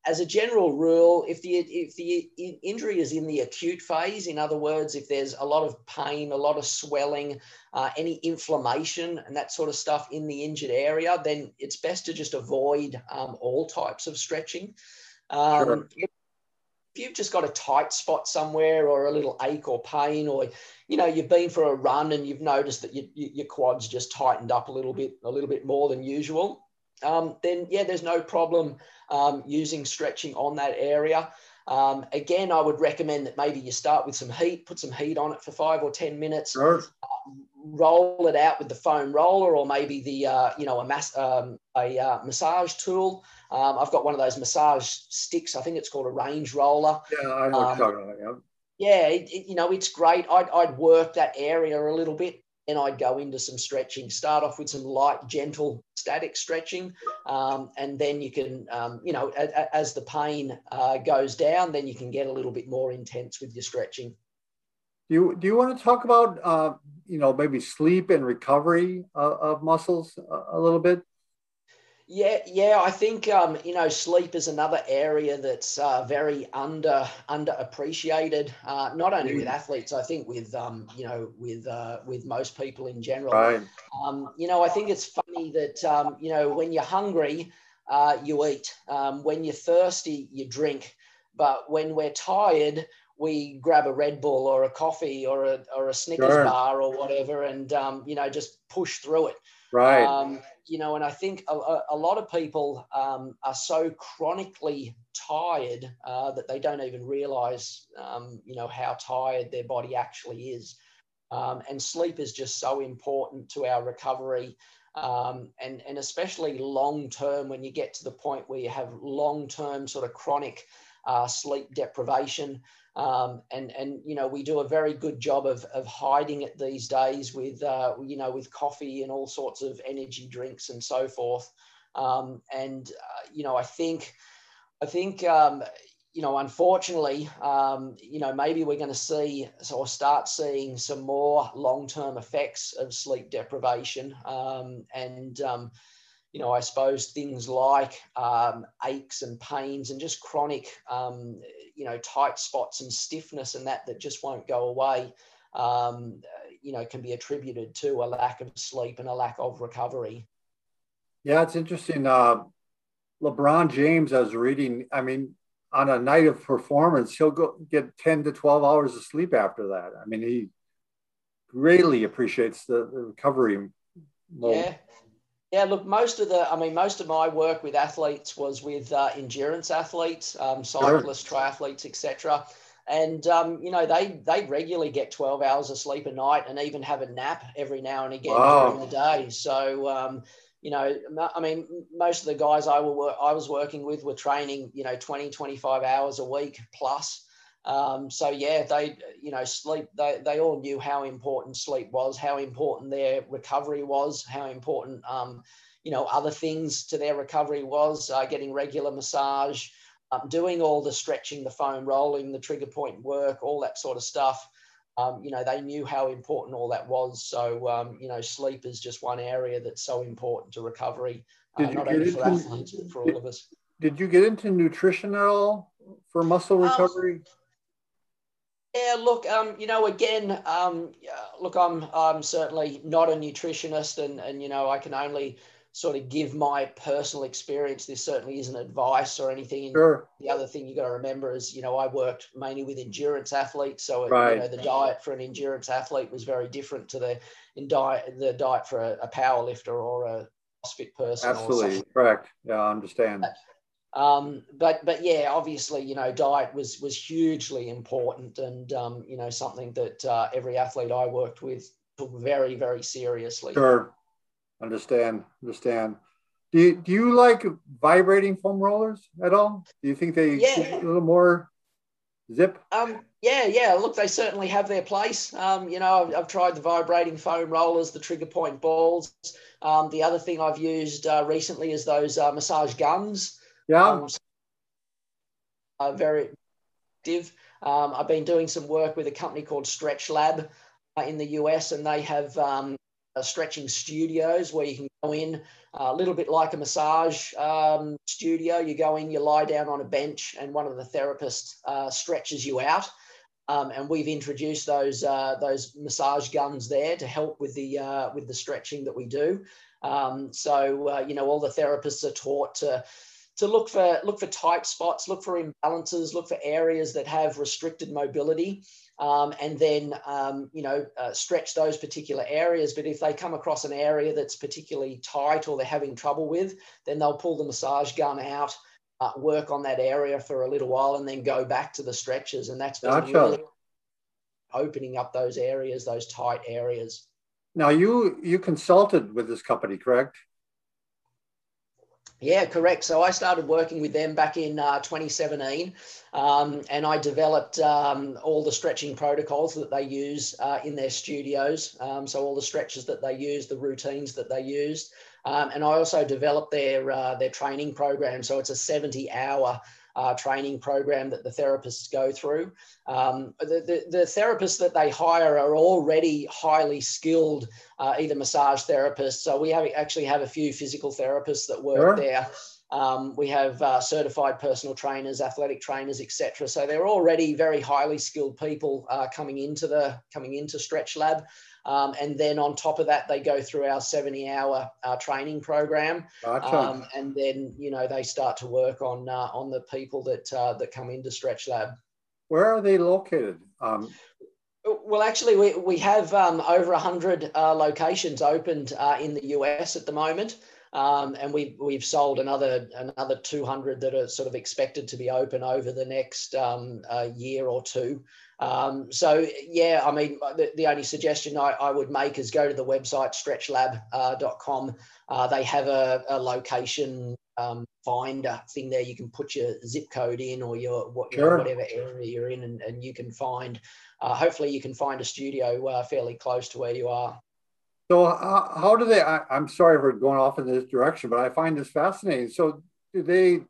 as a general rule, if the if the injury is in the acute phase, in other words, if there's a lot of pain, a lot of swelling, uh, any inflammation, and that sort of stuff in the injured area, then it's best to just avoid um, all types of stretching. Um, sure. You've just got a tight spot somewhere, or a little ache or pain, or you know you've been for a run and you've noticed that you, you, your quads just tightened up a little bit, a little bit more than usual um, then yeah, there's no problem um, using stretching on that area. Um, again, I would recommend that maybe you start with some heat, put some heat on it for five or 10 minutes, sure. uh, roll it out with the foam roller or maybe the, uh, you know, a, mass, um, a uh, massage tool. Um, I've got one of those massage sticks. I think it's called a range roller. Yeah, I know what you're talking about. Yeah yeah, it, it, you know, it's great. I'd, I'd work that area a little bit and I'd go into some stretching. Start off with some light, gentle, static stretching, um, and then you can, um, you know, a, a, as the pain uh, goes down, then you can get a little bit more intense with your stretching. Do you do you want to talk about, uh, you know, maybe sleep and recovery uh, of muscles a, a little bit? Yeah, yeah, I think um, you know sleep is another area that's uh, very under underappreciated. Uh, not only with mm. athletes, I think with um, you know with uh, with most people in general. Right. Um, you know, I think it's funny that um, you know when you're hungry, uh, you eat. Um, when you're thirsty, you drink. But when we're tired, we grab a Red Bull or a coffee or a or a Snickers sure. bar or whatever, and um, you know just push through it. Right. Um, you know, and I think a, a lot of people um, are so chronically tired uh, that they don't even realize, um, you know, how tired their body actually is. Um, and sleep is just so important to our recovery. Um, and, and especially long term, when you get to the point where you have long term sort of chronic uh, sleep deprivation. Um, and and you know we do a very good job of, of hiding it these days with uh, you know with coffee and all sorts of energy drinks and so forth. Um, and uh, you know I think I think um, you know unfortunately um, you know maybe we're going to see or start seeing some more long term effects of sleep deprivation um, and um, you know, I suppose things like um, aches and pains and just chronic, um, you know, tight spots and stiffness and that that just won't go away, um, you know, can be attributed to a lack of sleep and a lack of recovery. Yeah, it's interesting. Uh, LeBron James, I was reading, I mean, on a night of performance, he'll go get 10 to 12 hours of sleep after that. I mean, he greatly appreciates the, the recovery mode. Yeah. Yeah, look, most of the, I mean, most of my work with athletes was with uh, endurance athletes, um, cyclists, triathletes, etc. and um, you know they they regularly get 12 hours of sleep a night and even have a nap every now and again wow. during the day so um, you know i mean most of the guys i were i was working with were training you know 20 25 hours a week plus um, so yeah they you know sleep they, they all knew how important sleep was how important their recovery was how important um, you know other things to their recovery was uh, getting regular massage um, doing all the stretching, the foam rolling, the trigger point work, all that sort of stuff. Um, you know, they knew how important all that was. So, um, you know, sleep is just one area that's so important to recovery, uh, not only for athletes, but for all of us. Did you get into nutrition at all for muscle um, recovery? Yeah, look, um, you know, again, um, look, I'm I'm certainly not a nutritionist, and and you know, I can only sort of give my personal experience. This certainly isn't advice or anything. Sure. The other thing you got to remember is, you know, I worked mainly with endurance athletes, so right. you know the diet for an endurance athlete was very different to the in diet the diet for a, a power lifter or a CrossFit person. Absolutely correct. Yeah, I understand. Um, but but yeah, obviously, you know, diet was was hugely important, and um, you know, something that uh, every athlete I worked with took very very seriously. Sure. Understand, understand. Do you, do you like vibrating foam rollers at all? Do you think they yeah. a little more zip? Um, yeah, yeah. Look, they certainly have their place. Um, you know, I've, I've, tried the vibrating foam rollers, the trigger point balls. Um, the other thing I've used uh, recently is those uh, massage guns. Yeah. Um, uh, very active. Um, I've been doing some work with a company called Stretch Lab uh, in the US, and they have um, stretching studios where you can go in uh, a little bit like a massage um, studio. You go in, you lie down on a bench, and one of the therapists uh, stretches you out. Um, and we've introduced those uh, those massage guns there to help with the uh, with the stretching that we do. Um, so uh, you know, all the therapists are taught to to look for look for tight spots, look for imbalances, look for areas that have restricted mobility, um, and then um, you know uh, stretch those particular areas. But if they come across an area that's particularly tight or they're having trouble with, then they'll pull the massage gun out, uh, work on that area for a little while, and then go back to the stretches. And that's gotcha. really opening up those areas, those tight areas. Now you you consulted with this company, correct? Yeah, correct. So I started working with them back in uh, 2017, um, and I developed um, all the stretching protocols that they use uh, in their studios. Um, so all the stretches that they use, the routines that they used, um, and I also developed their uh, their training program. So it's a 70 hour uh, training program that the therapists go through. Um, the, the, the, therapists that they hire are already highly skilled, uh, either massage therapists. So we have actually have a few physical therapists that work sure. there. Um, we have uh, certified personal trainers, athletic trainers, etc. So they're already very highly skilled people uh, coming into the coming into Stretch Lab. Um, and then on top of that, they go through our 70 hour uh, training program. Gotcha. Um, and then, you know, they start to work on, uh, on the people that, uh, that come into Stretch Lab. Where are they located? Um, well, actually, we, we have um, over 100 uh, locations opened uh, in the US at the moment. Um, and we've we've sold another another 200 that are sort of expected to be open over the next um, uh, year or two. Um, so yeah, I mean, the, the only suggestion I, I, would make is go to the website stretchlab.com. Uh, they have a, a location um, finder thing there. You can put your zip code in or your what, sure. whatever area you're in, and, and you can find. Uh, hopefully, you can find a studio uh, fairly close to where you are. So how, how do they? I, I'm sorry for going off in this direction, but I find this fascinating. So do they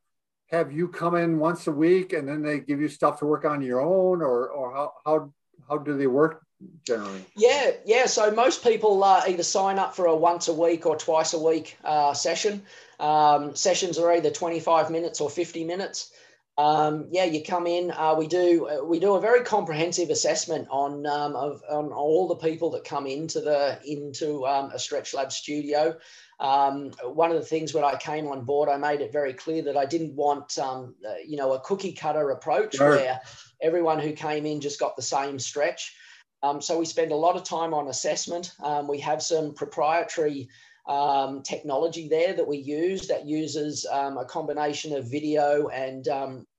have you come in once a week and then they give you stuff to work on your own or, or how, how, how do they work generally? Yeah, yeah. So most people uh, either sign up for a once a week or twice a week uh, session. Um, sessions are either 25 minutes or 50 minutes. Um, yeah, you come in. Uh, we do uh, we do a very comprehensive assessment on um, of on all the people that come into the into um, a Stretch Lab studio. Um, one of the things when I came on board, I made it very clear that I didn't want, um, uh, you know, a cookie cutter approach sure. where everyone who came in just got the same stretch. Um, so we spend a lot of time on assessment. Um, we have some proprietary um, technology there that we use that uses um, a combination of video and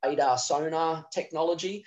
radar sonar technology.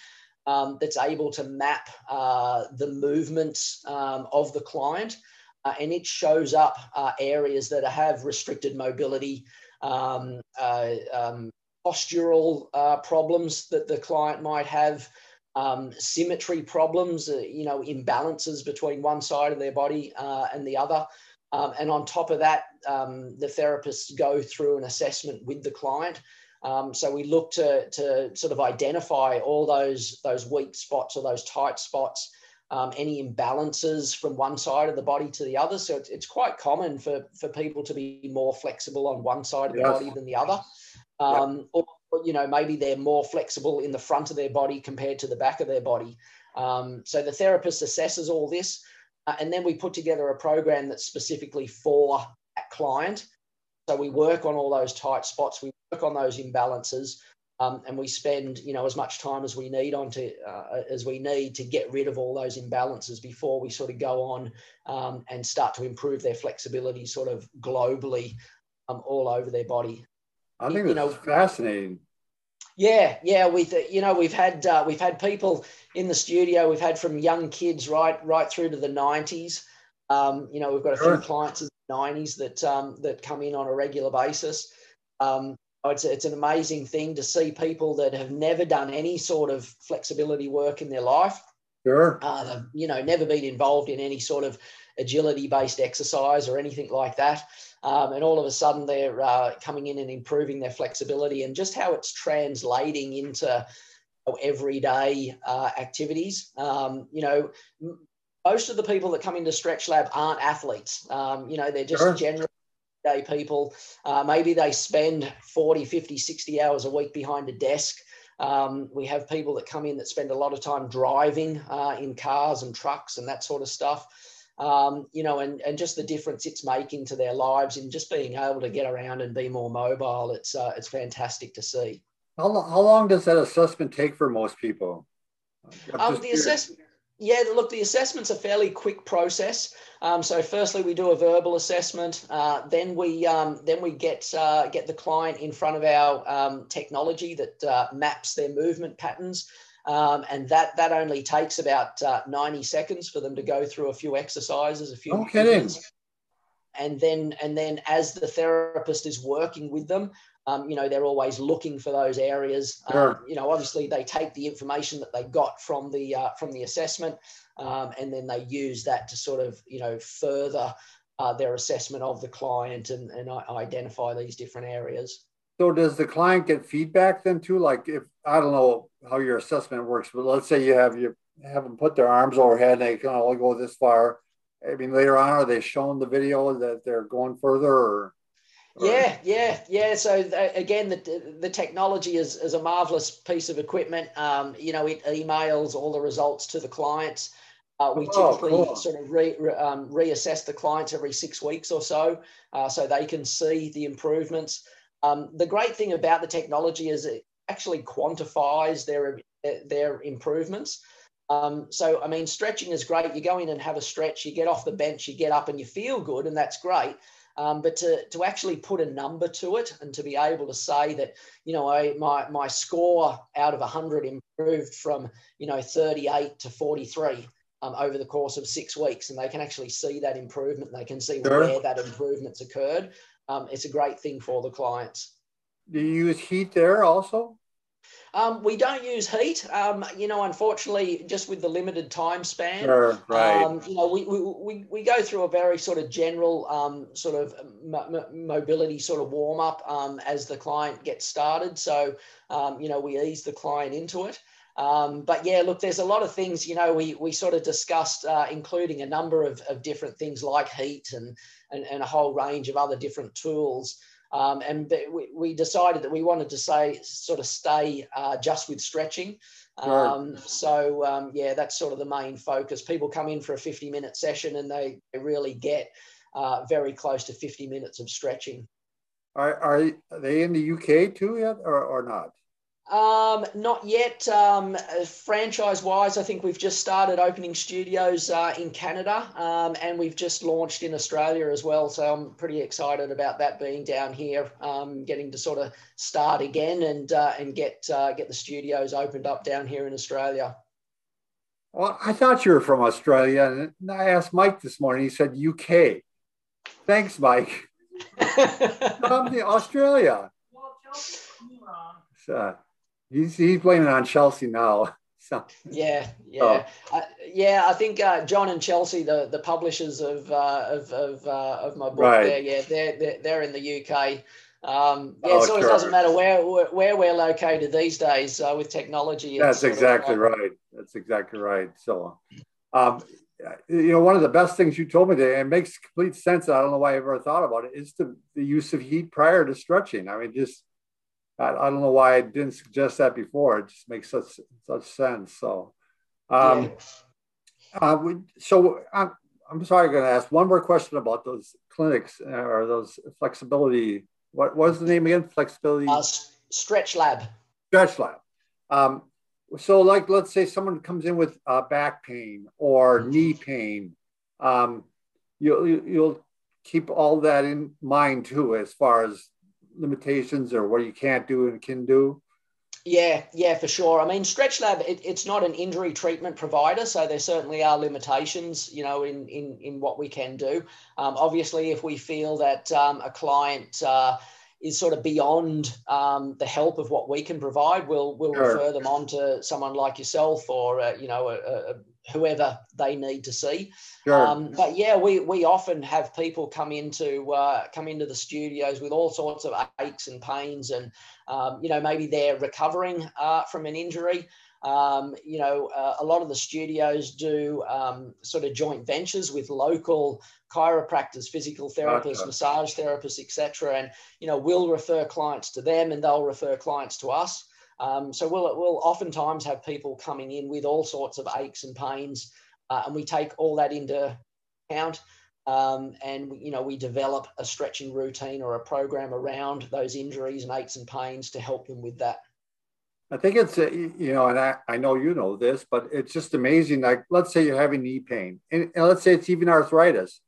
um, that's able to map uh, the movements um, of the client. Uh, and it shows up uh, areas that have restricted mobility, um, uh, um, postural uh, problems that the client might have, um, symmetry problems, uh, you know, imbalances between one side of their body and the other. Um, and on top of that, um, the therapists go through an assessment with the client. Um, so we look to, to sort of identify all those, those weak spots or those tight spots, um, any imbalances from one side of the body to the other. So it's, it's quite common for, for people to be more flexible on one side of the yes. body than the other. Um, or, you know, maybe they're more flexible in the front of their body compared to the back of their body. Um, so the therapist assesses all this. Uh, and then we put together a program that's specifically for that client. So we work on all those tight spots, we work on those imbalances, um, and we spend you know as much time as we need on to uh, as we need to get rid of all those imbalances before we sort of go on um, and start to improve their flexibility sort of globally um, all over their body. I think know, fascinating. Yeah, yeah. With you know, we've had uh, we've had people in the studio. We've had from young kids right right through to the nineties. Um, you know, we've got a sure. few clients in the nineties that um, that come in on a regular basis. Um, it's, it's an amazing thing to see people that have never done any sort of flexibility work in their life. Sure. Uh, you know, never been involved in any sort of agility based exercise or anything like that. Um, and all of a sudden they're uh, coming in and improving their flexibility and just how it's translating into everyday uh, activities. Um, you know, most of the people that come into Stretch Lab aren't athletes. Um, you know, they're just sure. general day people. Uh, maybe they spend 40, 50, 60 hours a week behind a desk. Um, we have people that come in that spend a lot of time driving uh, in cars and trucks and that sort of stuff um, you know, and, and just the difference it's making to their lives in just being able to get around and be more mobile. It's, uh, it's fantastic to see. How, how long does that assessment take for most people? Um, the assessment, yeah, look, the assessment's a fairly quick process. Um, so, firstly, we do a verbal assessment. Uh, then we um, then we get uh, get the client in front of our um, technology that uh, maps their movement patterns. Um, and that that only takes about uh, 90 seconds for them to go through a few exercises, a few. No kidding. And then and then as the therapist is working with them, um, you know they're always looking for those areas. Sure. Um, you know, obviously they take the information that they got from the uh, from the assessment, um, and then they use that to sort of you know further uh, their assessment of the client and, and identify these different areas. So does the client get feedback then too? Like if I don't know how your assessment works, but let's say you have you have them put their arms overhead and they can only go this far. I mean, later on, are they shown the video that they're going further or? or... Yeah, yeah, yeah. So the, again, the the technology is, is a marvelous piece of equipment. Um, you know, it emails all the results to the clients. Uh, we oh, typically cool. sort of re, um, reassess the clients every six weeks or so, uh, so they can see the improvements. Um, the great thing about the technology is it actually quantifies their their improvements. Um, so, I mean, stretching is great. You go in and have a stretch, you get off the bench, you get up and you feel good, and that's great. Um, but to, to actually put a number to it and to be able to say that, you know, I, my, my score out of 100 improved from, you know, 38 to 43 um, over the course of six weeks, and they can actually see that improvement. They can see sure. where that improvement's occurred um, it's a great thing for the clients. Do you use heat there also? Um, we don't use heat. Um, you know, unfortunately, just with the limited time span, sure, right. Um, you know, we, we, we go through a very sort of general um, sort of mo- mobility sort of warm up um, as the client gets started. So, um, you know, we ease the client into it. Um, but yeah, look, there's a lot of things, you know, we, we sort of discussed, uh, including a number of, of different things like heat and, and, and a whole range of other different tools. Um, and we, we decided that we wanted to say, sort of stay uh, just with stretching. Um, so um, yeah, that's sort of the main focus. People come in for a 50 minute session and they, they really get uh, very close to 50 minutes of stretching. Are, are they in the UK too yet or, or not? Um, not yet. Um, franchise wise, I think we've just started opening studios uh, in Canada um, and we've just launched in Australia as well. So I'm pretty excited about that being down here, um, getting to sort of start again and uh, and get uh, get the studios opened up down here in Australia. Well, I thought you were from Australia, and I asked Mike this morning. He said UK. Thanks, Mike. from the Australia. So, he's he's blaming on Chelsea now. So, yeah, yeah, oh. yeah. I think uh, John and Chelsea, the the publishers of uh, of of, uh, of my book, right. there, yeah, they're, they're they're in the UK. Um, yeah, oh, it sort of doesn't matter where where we're located these days uh, with technology. That's exactly right. That's exactly right. So, um, you know, one of the best things you told me today, and makes complete sense. I don't know why I ever thought about it. Is the the use of heat prior to stretching. I mean, just I, I, don't know why I didn't suggest that before. It just makes such such sense. So, um, yeah. uh, we, so I'm, I'm sorry, I'm going to ask one more question about those clinics uh, or those flexibility. What was the name again? Flexibility. Uh, stretch Lab. Stretch Lab. Um, so, like, let's say someone comes in with uh, back pain or mm-hmm. knee pain. Um, you'll you'll keep all that in mind too, as far as limitations or what you can't do and can do? Yeah, yeah, for sure. I mean, Stretch Lab, it, it's not an injury treatment provider, so there certainly are limitations, you know, in in in what we can do. Um, obviously, if we feel that um, a client uh, is sort of beyond um, the help of what we can provide, we'll we'll sure. refer them on to someone like yourself or uh, you know a, a whoever they need to see. Sure. Um, but yeah, we we often have people come into uh, come into the studios with all sorts of aches and pains, and um, you know maybe they're recovering uh, from an injury. Um, you know, uh, a lot of the studios do um, sort of joint ventures with local chiropractors, physical therapists, okay. massage therapists, etc. And you know, we'll refer clients to them, and they'll refer clients to us. Um, so we'll, we'll oftentimes have people coming in with all sorts of aches and pains, uh, and we take all that into account. Um, and you know we develop a stretching routine or a program around those injuries and aches and pains to help them with that. I think it's uh, you know, and I, I know you know this, but it's just amazing. Like let's say you're having knee pain, and, and let's say it's even arthritis.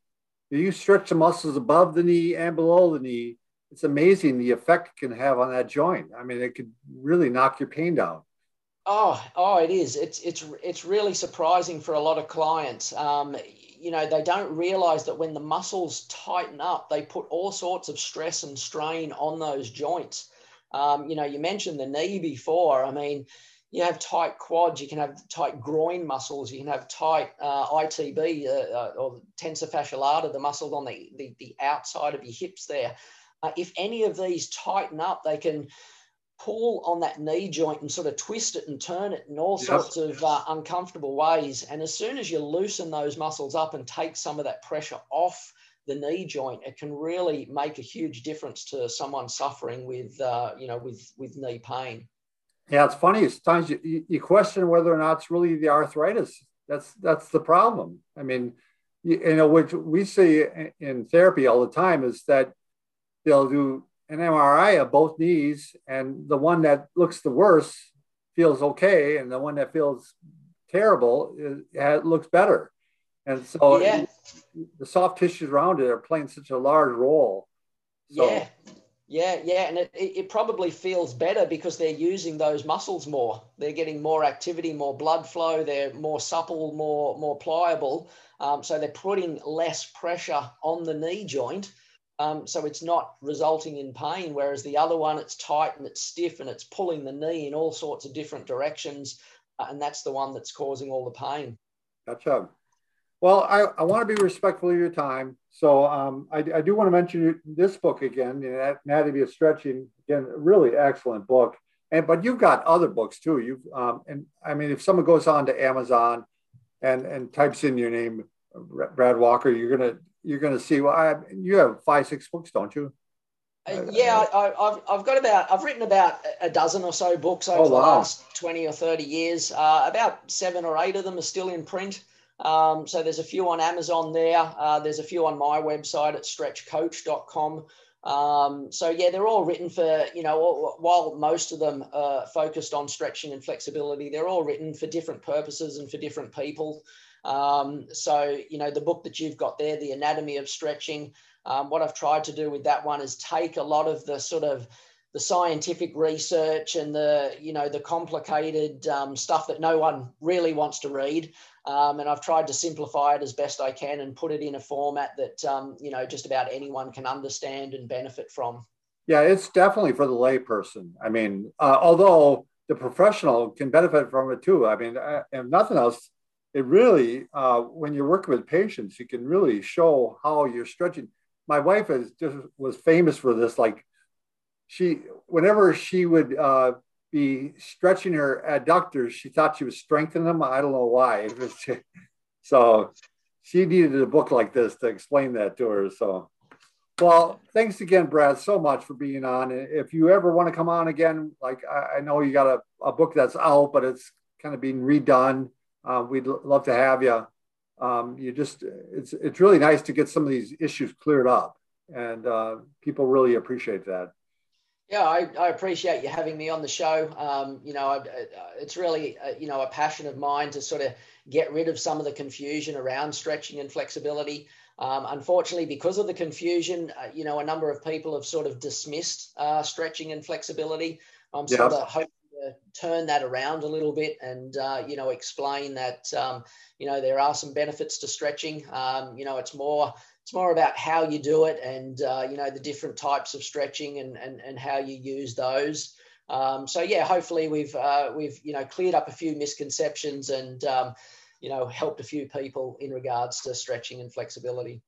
Do you stretch the muscles above the knee and below the knee, it's amazing the effect it can have on that joint. I mean, it could really knock your pain down. Oh, oh, it is. It's it's it's really surprising for a lot of clients. Um, you know, they don't realize that when the muscles tighten up, they put all sorts of stress and strain on those joints. Um, you know, you mentioned the knee before. I mean, you have tight quads, you can have tight groin muscles, you can have tight uh, ITB uh, uh, or tensor fasciae lata, the muscles on the, the, the outside of your hips there. Uh, if any of these tighten up, they can pull on that knee joint and sort of twist it and turn it in all yep. sorts of uh, uncomfortable ways. And as soon as you loosen those muscles up and take some of that pressure off the knee joint, it can really make a huge difference to someone suffering with, uh, you know, with with knee pain. Yeah, it's funny. Sometimes you, you question whether or not it's really the arthritis. That's that's the problem. I mean, you, you know, which we see in therapy all the time is that they'll do an MRI of both knees, and the one that looks the worst feels okay, and the one that feels terrible is, it looks better. And so yeah. the soft tissues around it are playing such a large role. So, yeah. Yeah, yeah, and it, it probably feels better because they're using those muscles more. They're getting more activity, more blood flow. They're more supple, more more pliable. Um, so they're putting less pressure on the knee joint, um, so it's not resulting in pain, whereas the other one, it's tight and it's stiff and it's pulling the knee in all sorts of different directions. Uh, and that's the one that's causing all the pain. Gotcha. Well, I, I want to be respectful of your time. So um, I, I, do want to mention this book again, Anatomy of Stretching. Again, really excellent book. And but you've got other books too. You've um, and I mean, if someone goes on to Amazon and and types in your name, Brad Walker, you're gonna you're going to see. Well, I, you have five, six books, don't you? Uh, yeah, I, have I've got about I've written about a dozen or so books over oh, wow. the last twenty or thirty years. Uh, about seven or eight of them are still in print. Um, so there's a few on Amazon there. Uh, there's a few on my website at stretchcoach.com. Um, so yeah, they're all written for you know while most of them are focused on stretching and flexibility, they're all written for different purposes and for different people. Um, so you know the book that you've got there, the anatomy of stretching. Um, what I've tried to do with that one is take a lot of the sort of the scientific research and the you know the complicated um, stuff that no one really wants to read. Um, and i've tried to simplify it as best i can and put it in a format that um, you know just about anyone can understand and benefit from. Yeah it's definitely for the layperson. I mean uh, although the professional can benefit from it too. I mean uh, if nothing else it really uh, when you're working with patients you can really show how you're stretching my wife is just was famous for this like she whenever she would uh, be stretching her adductors, she thought she was strengthening them. I don't know why. so she needed a book like this to explain that to her. So, well, thanks again, Brad, so much for being on. If you ever want to come on again, like I, I know you got a, a book that's out, but it's kind of being redone. Uh, we'd love to have you. Um, you just it's it's really nice to get some of these issues cleared up, and uh, people really appreciate that. Yeah, I, I, appreciate you having me on the show. Um, you know, I, it's really, uh, you know, a passion of mine to sort of get rid of some of the confusion around stretching and flexibility. Um, unfortunately, because of the confusion, uh, you know, a number of people have sort of dismissed uh, stretching and flexibility. I'm sort of hoping to turn that around a little bit and, uh, you know, explain that, um, you know, there are some benefits to stretching. Um, you know, it's more it's more about how you do it and uh, you know the different types of stretching and and, and how you use those um, so yeah hopefully we've uh, we've you know cleared up a few misconceptions and um, you know helped a few people in regards to stretching and flexibility